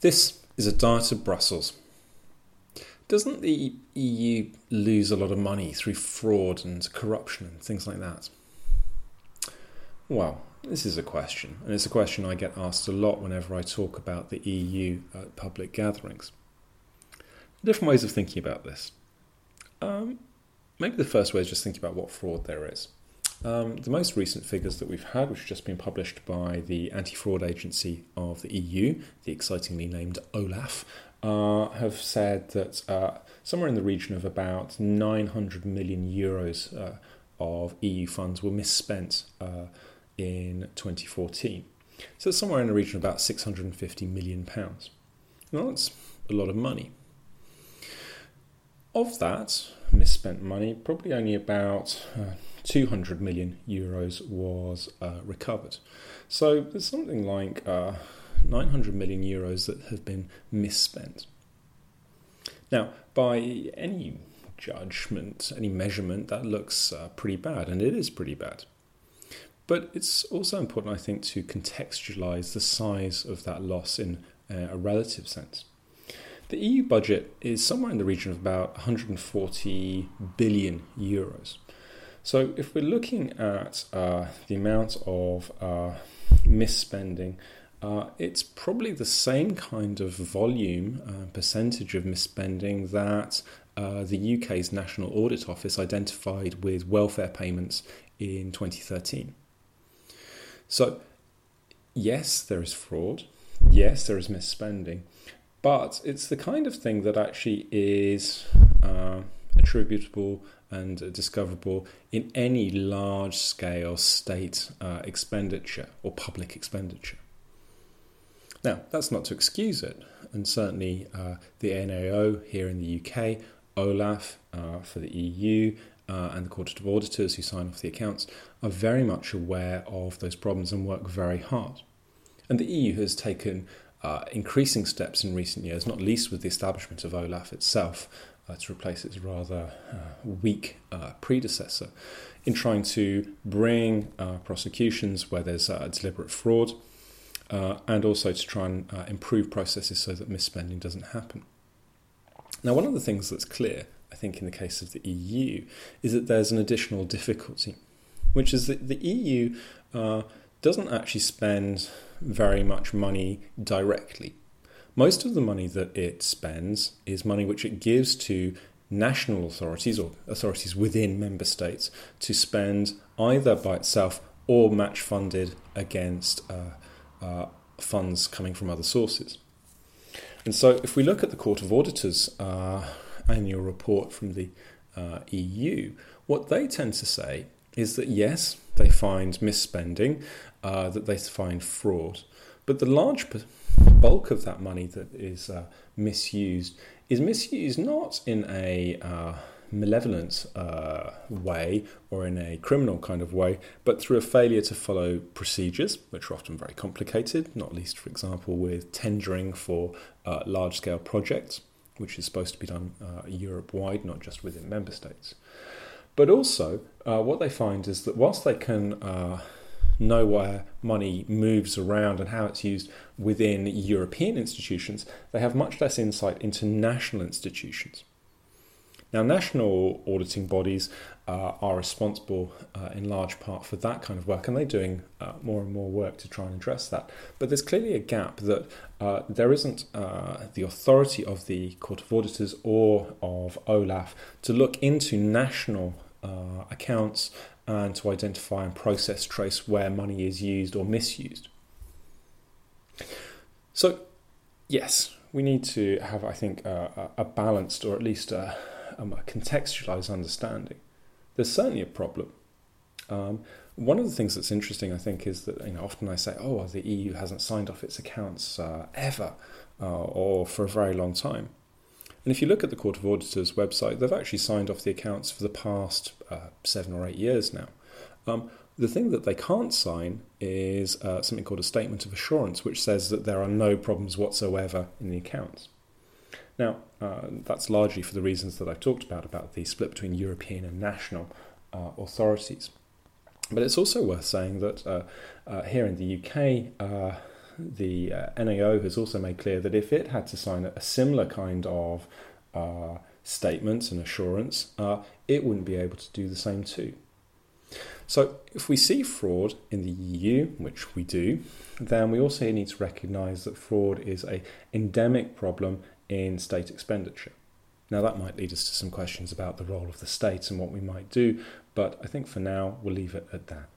This is a diet of Brussels. Doesn't the EU lose a lot of money through fraud and corruption and things like that? Well, this is a question, and it's a question I get asked a lot whenever I talk about the EU at public gatherings. Different ways of thinking about this. Um, maybe the first way is just thinking about what fraud there is. Um, the most recent figures that we've had, which have just been published by the anti fraud agency of the EU, the excitingly named OLAF, uh, have said that uh, somewhere in the region of about 900 million euros uh, of EU funds were misspent uh, in 2014. So it's somewhere in the region of about 650 million pounds. Now that's a lot of money. Of that misspent money, probably only about uh, 200 million euros was uh, recovered. So there's something like uh, 900 million euros that have been misspent. Now, by any judgment, any measurement, that looks uh, pretty bad, and it is pretty bad. But it's also important, I think, to contextualize the size of that loss in uh, a relative sense. The EU budget is somewhere in the region of about 140 billion euros. So, if we're looking at uh, the amount of uh, misspending, uh, it's probably the same kind of volume, uh, percentage of misspending that uh, the UK's National Audit Office identified with welfare payments in 2013. So, yes, there is fraud. Yes, there is misspending. But it's the kind of thing that actually is uh, attributable and discoverable in any large scale state uh, expenditure or public expenditure. Now, that's not to excuse it, and certainly uh, the NAO here in the UK, OLAF uh, for the EU, uh, and the Court of Auditors who sign off the accounts are very much aware of those problems and work very hard. And the EU has taken uh, increasing steps in recent years, not least with the establishment of OLAF itself, uh, to replace its rather uh, weak uh, predecessor, in trying to bring uh, prosecutions where there's deliberate fraud, and also to try and improve processes so that misspending doesn't happen. Now, one of the things that's clear, I think, in the case of the EU, is that there's an additional difficulty, which is that the EU doesn't actually spend very much money directly. Most of the money that it spends is money which it gives to national authorities or authorities within member states to spend either by itself or match funded against uh, uh, funds coming from other sources. And so, if we look at the Court of Auditors uh, annual report from the uh, EU, what they tend to say is that yes, they find misspending, uh, that they find fraud, but the large bulk of that money that is uh, misused is misused not in a uh, malevolent uh, way or in a criminal kind of way, but through a failure to follow procedures, which are often very complicated, not least, for example, with tendering for uh, large scale projects, which is supposed to be done uh, Europe wide, not just within member states. But also, uh, what they find is that whilst they can uh, know where money moves around and how it's used within European institutions, they have much less insight into national institutions. Now, national auditing bodies uh, are responsible uh, in large part for that kind of work, and they're doing uh, more and more work to try and address that. But there's clearly a gap that uh, there isn't uh, the authority of the Court of Auditors or of OLAF to look into national uh, accounts and to identify and process trace where money is used or misused. So, yes, we need to have, I think, a, a balanced or at least a, um, a, contextualized understanding. There's certainly a problem. Um, one of the things that's interesting, I think, is that you know often I say, "Oh, well, the EU hasn't signed off its accounts uh, ever, uh, or for a very long time." And if you look at the Court of Auditors website, they've actually signed off the accounts for the past uh, seven or eight years now. Um, the thing that they can't sign is uh, something called a statement of assurance, which says that there are no problems whatsoever in the accounts. Now, uh, that's largely for the reasons that I've talked about, about the split between European and national uh, authorities. But it's also worth saying that uh, uh, here in the UK, uh, the uh, NAO has also made clear that if it had to sign a similar kind of uh, statement and assurance, uh, it wouldn't be able to do the same too. So, if we see fraud in the EU, which we do, then we also need to recognise that fraud is a endemic problem in state expenditure. Now, that might lead us to some questions about the role of the state and what we might do, but I think for now we'll leave it at that.